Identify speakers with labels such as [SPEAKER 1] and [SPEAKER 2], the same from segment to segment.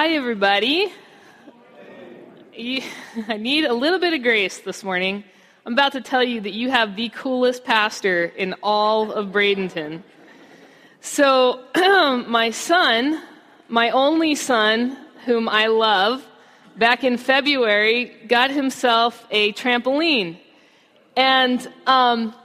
[SPEAKER 1] Hi, everybody. I need a little bit of grace this morning. I'm about to tell you that you have the coolest pastor in all of Bradenton. So, my son, my only son, whom I love, back in February, got himself a trampoline. And um,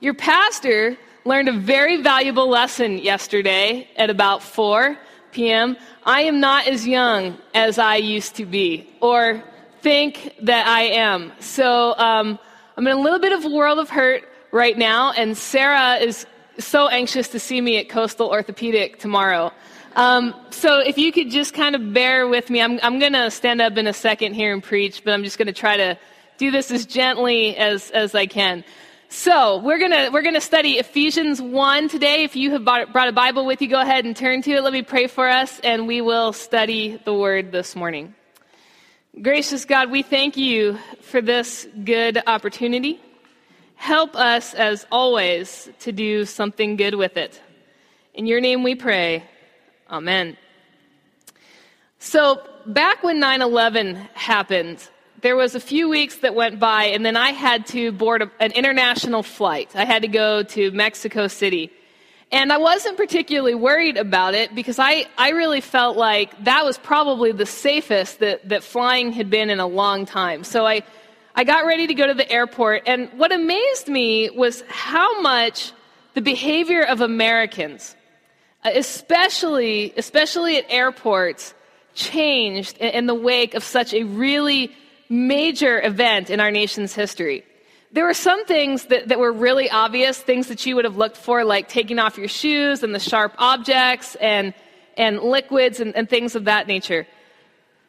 [SPEAKER 1] your pastor learned a very valuable lesson yesterday at about 4 p.m. I am not as young as I used to be, or think that I am. So um, I'm in a little bit of a world of hurt right now, and Sarah is so anxious to see me at Coastal Orthopedic tomorrow. Um, so if you could just kind of bear with me, I'm, I'm going to stand up in a second here and preach, but I'm just going to try to do this as gently as, as I can. So we're gonna we're gonna study Ephesians one today. If you have brought a Bible with you, go ahead and turn to it. Let me pray for us, and we will study the Word this morning. Gracious God, we thank you for this good opportunity. Help us, as always, to do something good with it. In your name we pray. Amen. So, back when 9 11 happened, there was a few weeks that went by, and then I had to board a, an international flight. I had to go to Mexico City. And I wasn't particularly worried about it because I, I really felt like that was probably the safest that, that flying had been in a long time. So I, I got ready to go to the airport, and what amazed me was how much the behavior of Americans, uh, especially, especially at airports, changed in the wake of such a really major event in our nation's history. There were some things that, that were really obvious, things that you would have looked for, like taking off your shoes and the sharp objects and, and liquids and, and things of that nature.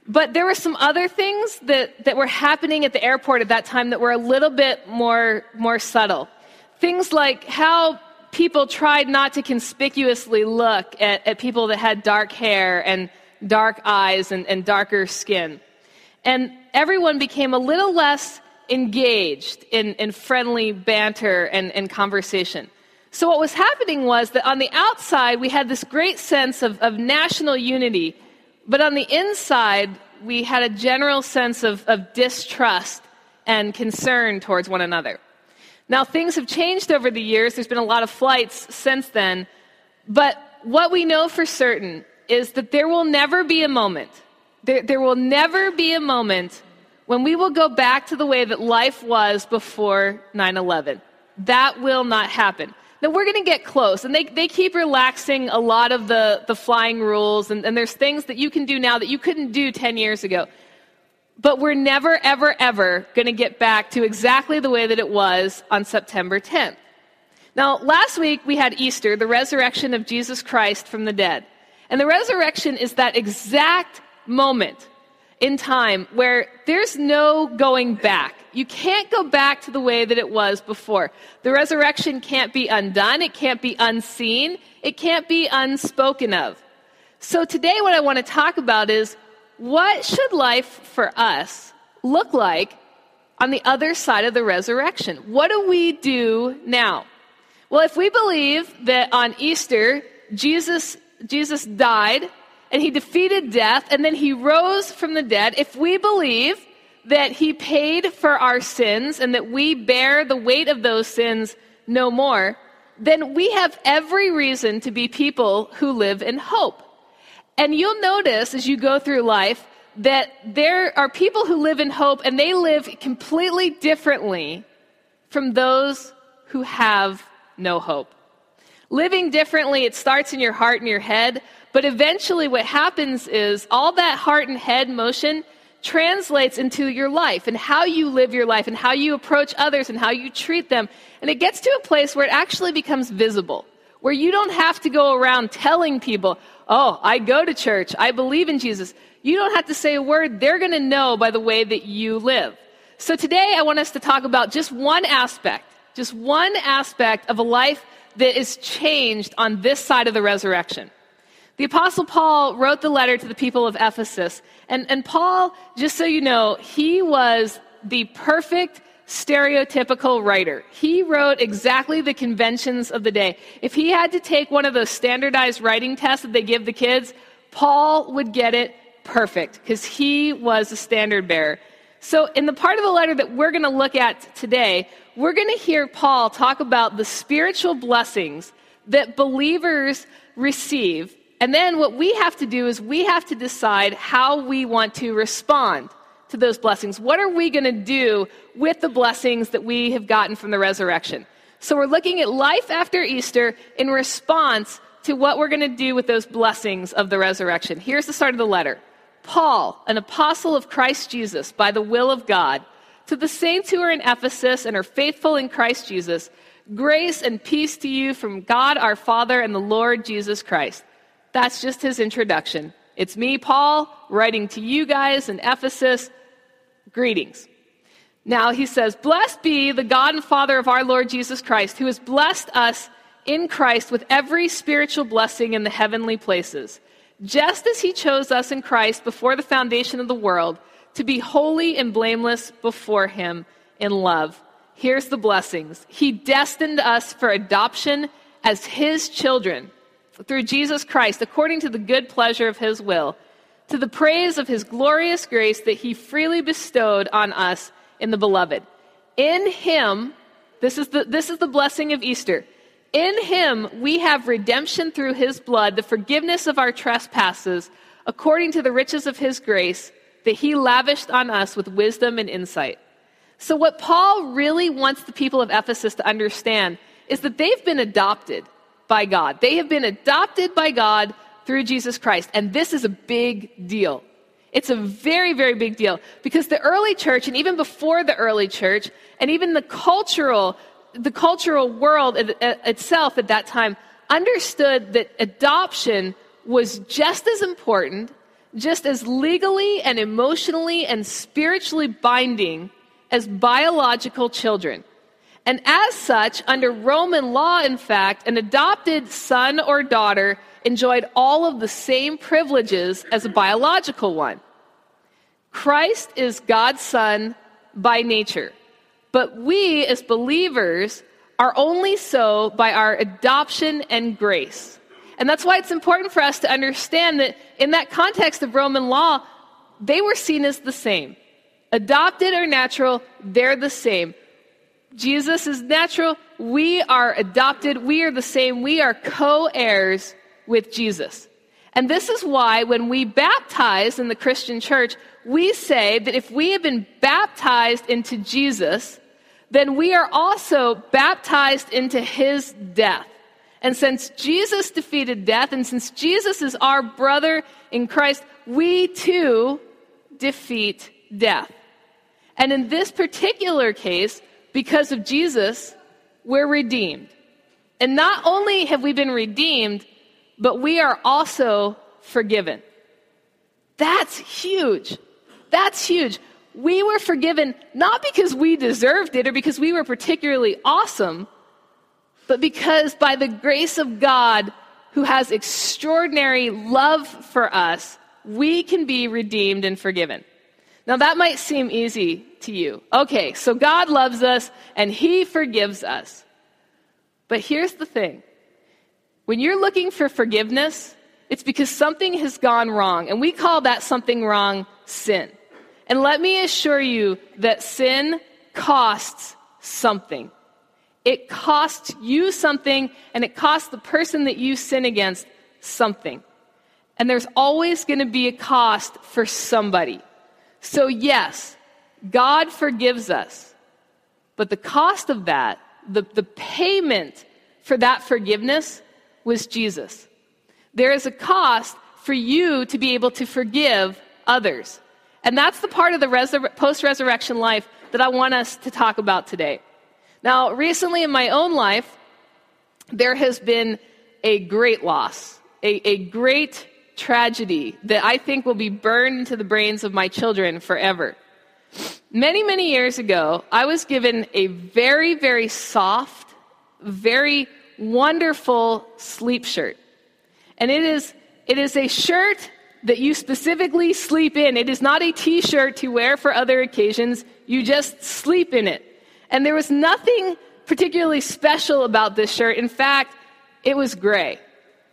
[SPEAKER 1] But there were some other things that, that were happening at the airport at that time that were a little bit more, more subtle. Things like how people tried not to conspicuously look at, at people that had dark hair and dark eyes and, and darker skin. And everyone became a little less engaged in, in friendly banter and, and conversation. So, what was happening was that on the outside, we had this great sense of, of national unity, but on the inside, we had a general sense of, of distrust and concern towards one another. Now, things have changed over the years. There's been a lot of flights since then. But what we know for certain is that there will never be a moment, there, there will never be a moment when we will go back to the way that life was before 9 11. That will not happen. Now, we're going to get close, and they, they keep relaxing a lot of the, the flying rules, and, and there's things that you can do now that you couldn't do 10 years ago. But we're never, ever, ever going to get back to exactly the way that it was on September 10th. Now, last week we had Easter, the resurrection of Jesus Christ from the dead. And the resurrection is that exact moment in time where there's no going back. You can't go back to the way that it was before. The resurrection can't be undone, it can't be unseen, it can't be unspoken of. So today, what I want to talk about is what should life for us look like on the other side of the resurrection? What do we do now? Well, if we believe that on Easter, Jesus, Jesus died and he defeated death and then he rose from the dead, if we believe that he paid for our sins and that we bear the weight of those sins no more, then we have every reason to be people who live in hope. And you'll notice as you go through life that there are people who live in hope and they live completely differently from those who have no hope. Living differently, it starts in your heart and your head, but eventually, what happens is all that heart and head motion translates into your life and how you live your life and how you approach others and how you treat them. And it gets to a place where it actually becomes visible, where you don't have to go around telling people, oh, I go to church, I believe in Jesus. You don't have to say a word, they're going to know by the way that you live. So today, I want us to talk about just one aspect, just one aspect of a life that is changed on this side of the resurrection. The Apostle Paul wrote the letter to the people of Ephesus. And, and Paul, just so you know, he was the perfect stereotypical writer. He wrote exactly the conventions of the day. If he had to take one of those standardized writing tests that they give the kids, Paul would get it perfect because he was a standard bearer. So, in the part of the letter that we're going to look at today, we're going to hear Paul talk about the spiritual blessings that believers receive. And then what we have to do is we have to decide how we want to respond to those blessings. What are we going to do with the blessings that we have gotten from the resurrection? So we're looking at life after Easter in response to what we're going to do with those blessings of the resurrection. Here's the start of the letter Paul, an apostle of Christ Jesus, by the will of God, to the saints who are in Ephesus and are faithful in Christ Jesus, grace and peace to you from God our Father and the Lord Jesus Christ. That's just his introduction. It's me, Paul, writing to you guys in Ephesus. Greetings. Now he says, Blessed be the God and Father of our Lord Jesus Christ, who has blessed us in Christ with every spiritual blessing in the heavenly places, just as he chose us in Christ before the foundation of the world to be holy and blameless before him in love. Here's the blessings. He destined us for adoption as his children through Jesus Christ, according to the good pleasure of his will, to the praise of his glorious grace that he freely bestowed on us in the beloved. In him, this is the, this is the blessing of Easter. In him we have redemption through his blood, the forgiveness of our trespasses, according to the riches of his grace that he lavished on us with wisdom and insight. So, what Paul really wants the people of Ephesus to understand is that they've been adopted by God. They have been adopted by God through Jesus Christ. And this is a big deal. It's a very, very big deal because the early church, and even before the early church, and even the cultural, the cultural world itself at that time understood that adoption was just as important, just as legally and emotionally and spiritually binding as biological children. And as such, under Roman law, in fact, an adopted son or daughter enjoyed all of the same privileges as a biological one. Christ is God's son by nature, but we as believers are only so by our adoption and grace. And that's why it's important for us to understand that in that context of Roman law, they were seen as the same. Adopted or natural, they're the same. Jesus is natural. We are adopted. We are the same. We are co heirs with Jesus. And this is why when we baptize in the Christian church, we say that if we have been baptized into Jesus, then we are also baptized into his death. And since Jesus defeated death, and since Jesus is our brother in Christ, we too defeat death. And in this particular case, because of Jesus, we're redeemed. And not only have we been redeemed, but we are also forgiven. That's huge. That's huge. We were forgiven not because we deserved it or because we were particularly awesome, but because by the grace of God, who has extraordinary love for us, we can be redeemed and forgiven. Now, that might seem easy to you. Okay, so God loves us and He forgives us. But here's the thing when you're looking for forgiveness, it's because something has gone wrong, and we call that something wrong sin. And let me assure you that sin costs something. It costs you something, and it costs the person that you sin against something. And there's always going to be a cost for somebody. So, yes, God forgives us. But the cost of that, the, the payment for that forgiveness, was Jesus. There is a cost for you to be able to forgive others. And that's the part of the resur- post resurrection life that I want us to talk about today. Now, recently in my own life, there has been a great loss, a, a great tragedy that I think will be burned into the brains of my children forever. Many, many years ago, I was given a very, very soft, very wonderful sleep shirt. And it is, it is a shirt that you specifically sleep in. It is not a t shirt to wear for other occasions. You just sleep in it. And there was nothing particularly special about this shirt. In fact, it was gray.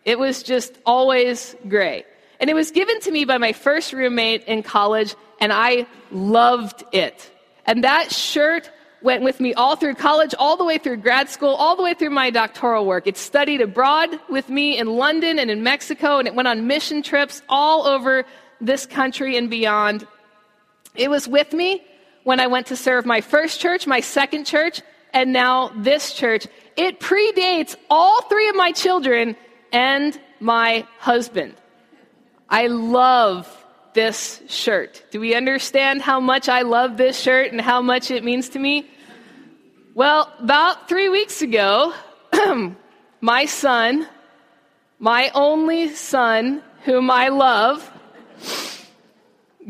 [SPEAKER 1] It was just always gray. And it was given to me by my first roommate in college, and I loved it. And that shirt went with me all through college, all the way through grad school, all the way through my doctoral work. It studied abroad with me in London and in Mexico, and it went on mission trips all over this country and beyond. It was with me when I went to serve my first church, my second church, and now this church. It predates all three of my children and my husband. I love this shirt. Do we understand how much I love this shirt and how much it means to me? Well, about three weeks ago, my son, my only son, whom I love,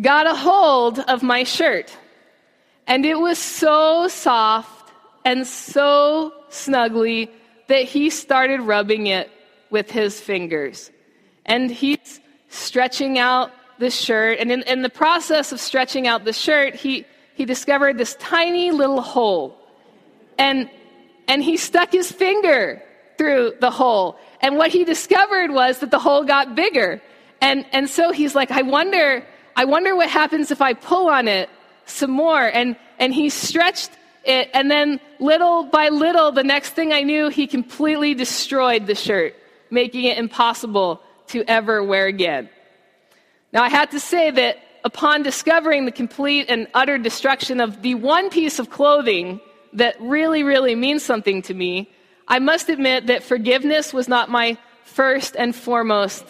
[SPEAKER 1] got a hold of my shirt. And it was so soft and so snuggly that he started rubbing it with his fingers. And he's stretching out the shirt. And in, in the process of stretching out the shirt, he, he discovered this tiny little hole. And, and he stuck his finger through the hole. And what he discovered was that the hole got bigger. And, and so he's like, I wonder, I wonder what happens if I pull on it some more. And, and he stretched it. And then little by little, the next thing I knew, he completely destroyed the shirt, making it impossible to ever wear again. Now, I had to say that upon discovering the complete and utter destruction of the one piece of clothing that really, really means something to me, I must admit that forgiveness was not my first and foremost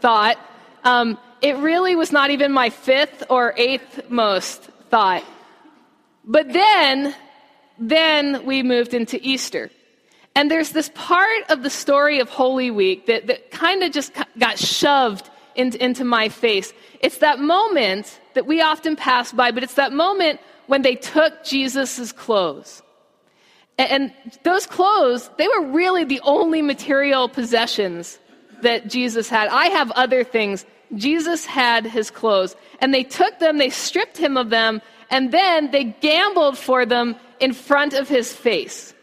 [SPEAKER 1] thought. Um, it really was not even my fifth or eighth most thought. But then, then we moved into Easter. And there's this part of the story of Holy Week that, that kind of just got shoved into, into my face. It's that moment that we often pass by, but it's that moment when they took Jesus' clothes. And, those clothes, they were really the only material possessions that Jesus had. I have other things. Jesus had his clothes. And they took them, they stripped him of them, and then they gambled for them in front of his face.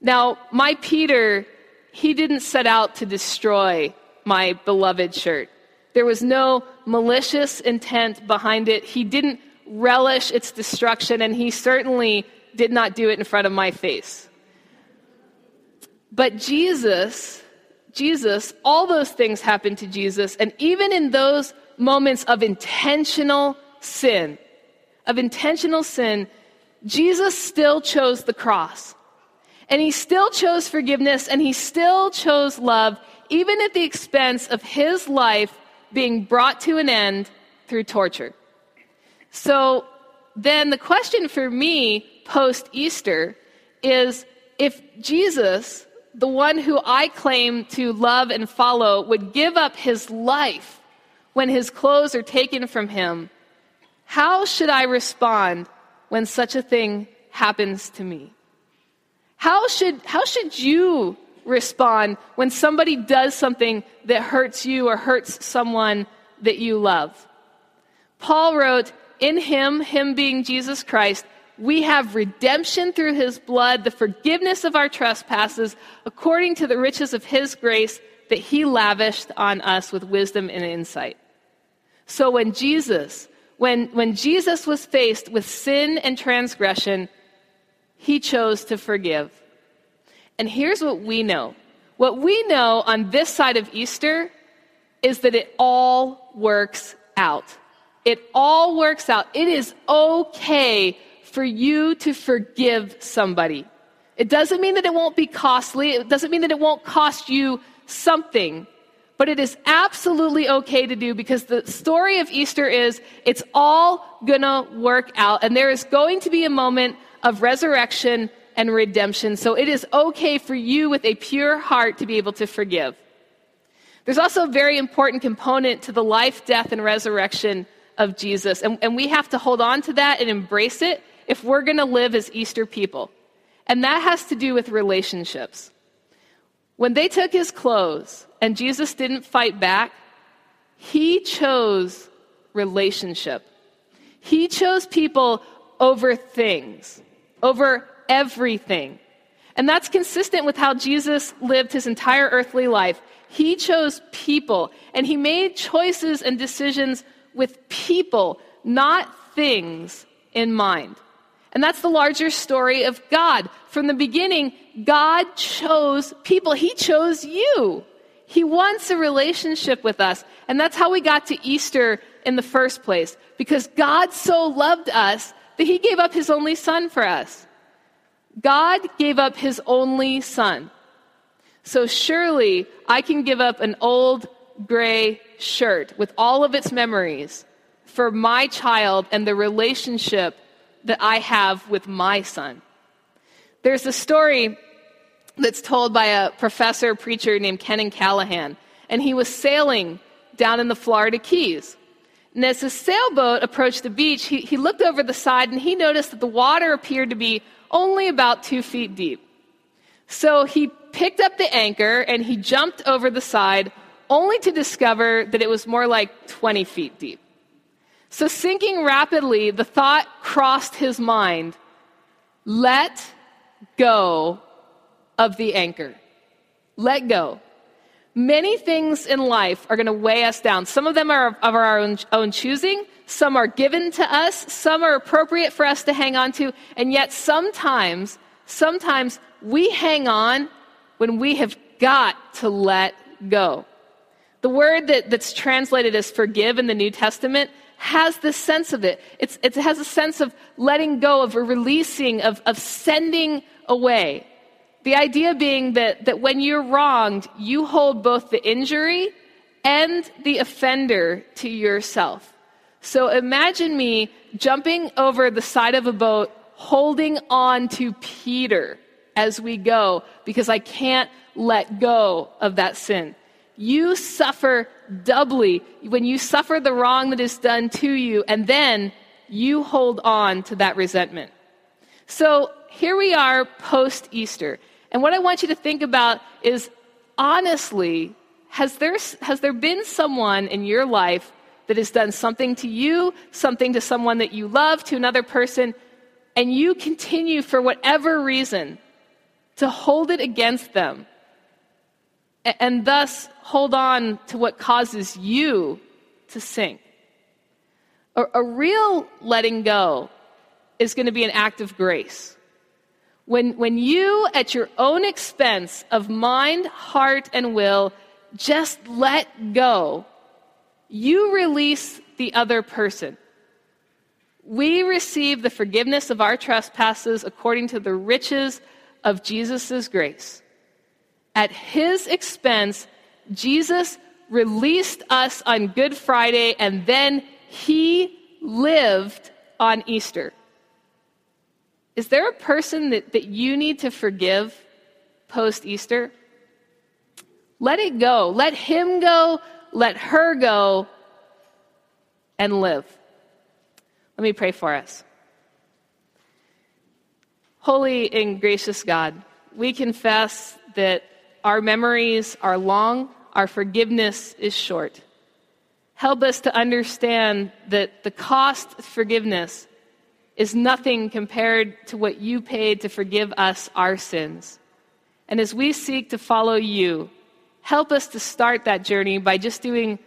[SPEAKER 1] Now, my Peter, he didn't set out to destroy my beloved shirt. There was no malicious intent behind it. He didn't relish its destruction, and he certainly did not do it in front of my face. But Jesus, Jesus, all those things happened to Jesus, and even in those moments of intentional sin, of intentional sin, Jesus still chose the cross. And he still chose forgiveness and he still chose love, even at the expense of his life being brought to an end through torture. So then the question for me post Easter is if Jesus, the one who I claim to love and follow, would give up his life when his clothes are taken from him, how should I respond when such a thing happens to me? How should, how should you respond when somebody does something that hurts you or hurts someone that you love? Paul wrote, In him, him being Jesus Christ, we have redemption through his blood, the forgiveness of our trespasses, according to the riches of his grace that he lavished on us with wisdom and insight. So when Jesus, when, when Jesus was faced with sin and transgression, he chose to forgive. And here's what we know what we know on this side of Easter is that it all works out. It all works out. It is okay for you to forgive somebody. It doesn't mean that it won't be costly. It doesn't mean that it won't cost you something. But it is absolutely okay to do because the story of Easter is it's all gonna work out. And there is going to be a moment of resurrection and redemption. So it is okay for you with a pure heart to be able to forgive. There's also a very important component to the life, death, and resurrection of Jesus. And, and we have to hold on to that and embrace it if we're going to live as Easter people. And that has to do with relationships. When they took his clothes and Jesus didn't fight back, he chose relationship. He chose people over things, over everything. And that's consistent with how Jesus lived his entire earthly life. He chose people, and he made choices and decisions with people, not things, in mind. And that's the larger story of God. From the beginning, God chose people, He chose you. He wants a relationship with us. And that's how we got to Easter in the first place, because God so loved us that He gave up His only Son for us. God gave up His only Son. So surely I can give up an old gray shirt with all of its memories for my child and the relationship that I have with my son. There's a story that's told by a professor preacher named Kennon Callahan, and he was sailing down in the Florida Keys. And as the sailboat approached the beach, he, he looked over the side and he noticed that the water appeared to be only about two feet deep. So he picked up the anchor and he jumped over the side, only to discover that it was more like 20 feet deep. So, sinking rapidly, the thought crossed his mind let go of the anchor. Let go. Many things in life are going to weigh us down. Some of them are of our own, own choosing, some are given to us, some are appropriate for us to hang on to, and yet sometimes, sometimes we hang on when we have got to let go. The word that, that's translated as forgive in the New Testament has this sense of it. It's, it has a sense of letting go, of a releasing, of, of sending away. The idea being that, that when you're wronged, you hold both the injury and the offender to yourself. So imagine me jumping over the side of a boat, holding on to Peter as we go because I can't let go of that sin you suffer doubly when you suffer the wrong that is done to you, and then you hold on to that resentment. So here we are post Easter. And what I want you to think about is honestly, has there, has there been someone in your life that has done something to you, something to someone that you love, to another person, and you continue for whatever reason to hold it against them? And thus hold on to what causes you to sink. A, a real letting go is going to be an act of grace. When, when you, at your own expense of mind, heart, and will, just let go, you release the other person. We receive the forgiveness of our trespasses according to the riches of Jesus' grace. At his expense, Jesus released us on Good Friday, and then he lived on Easter. Is there a person that, that you need to forgive post Easter? Let it go. Let him go. Let her go and live. Let me pray for us. Holy and gracious God, we confess that our memories are long, our forgiveness is short. Help us to understand that the cost of forgiveness is nothing compared to what you paid to forgive us our sins. And as we seek to follow you, help us to start that journey by just doing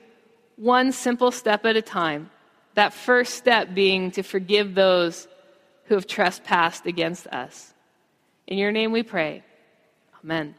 [SPEAKER 1] one simple step at a time. That first step being to forgive those who have trespassed against us. In your name we pray. Amen.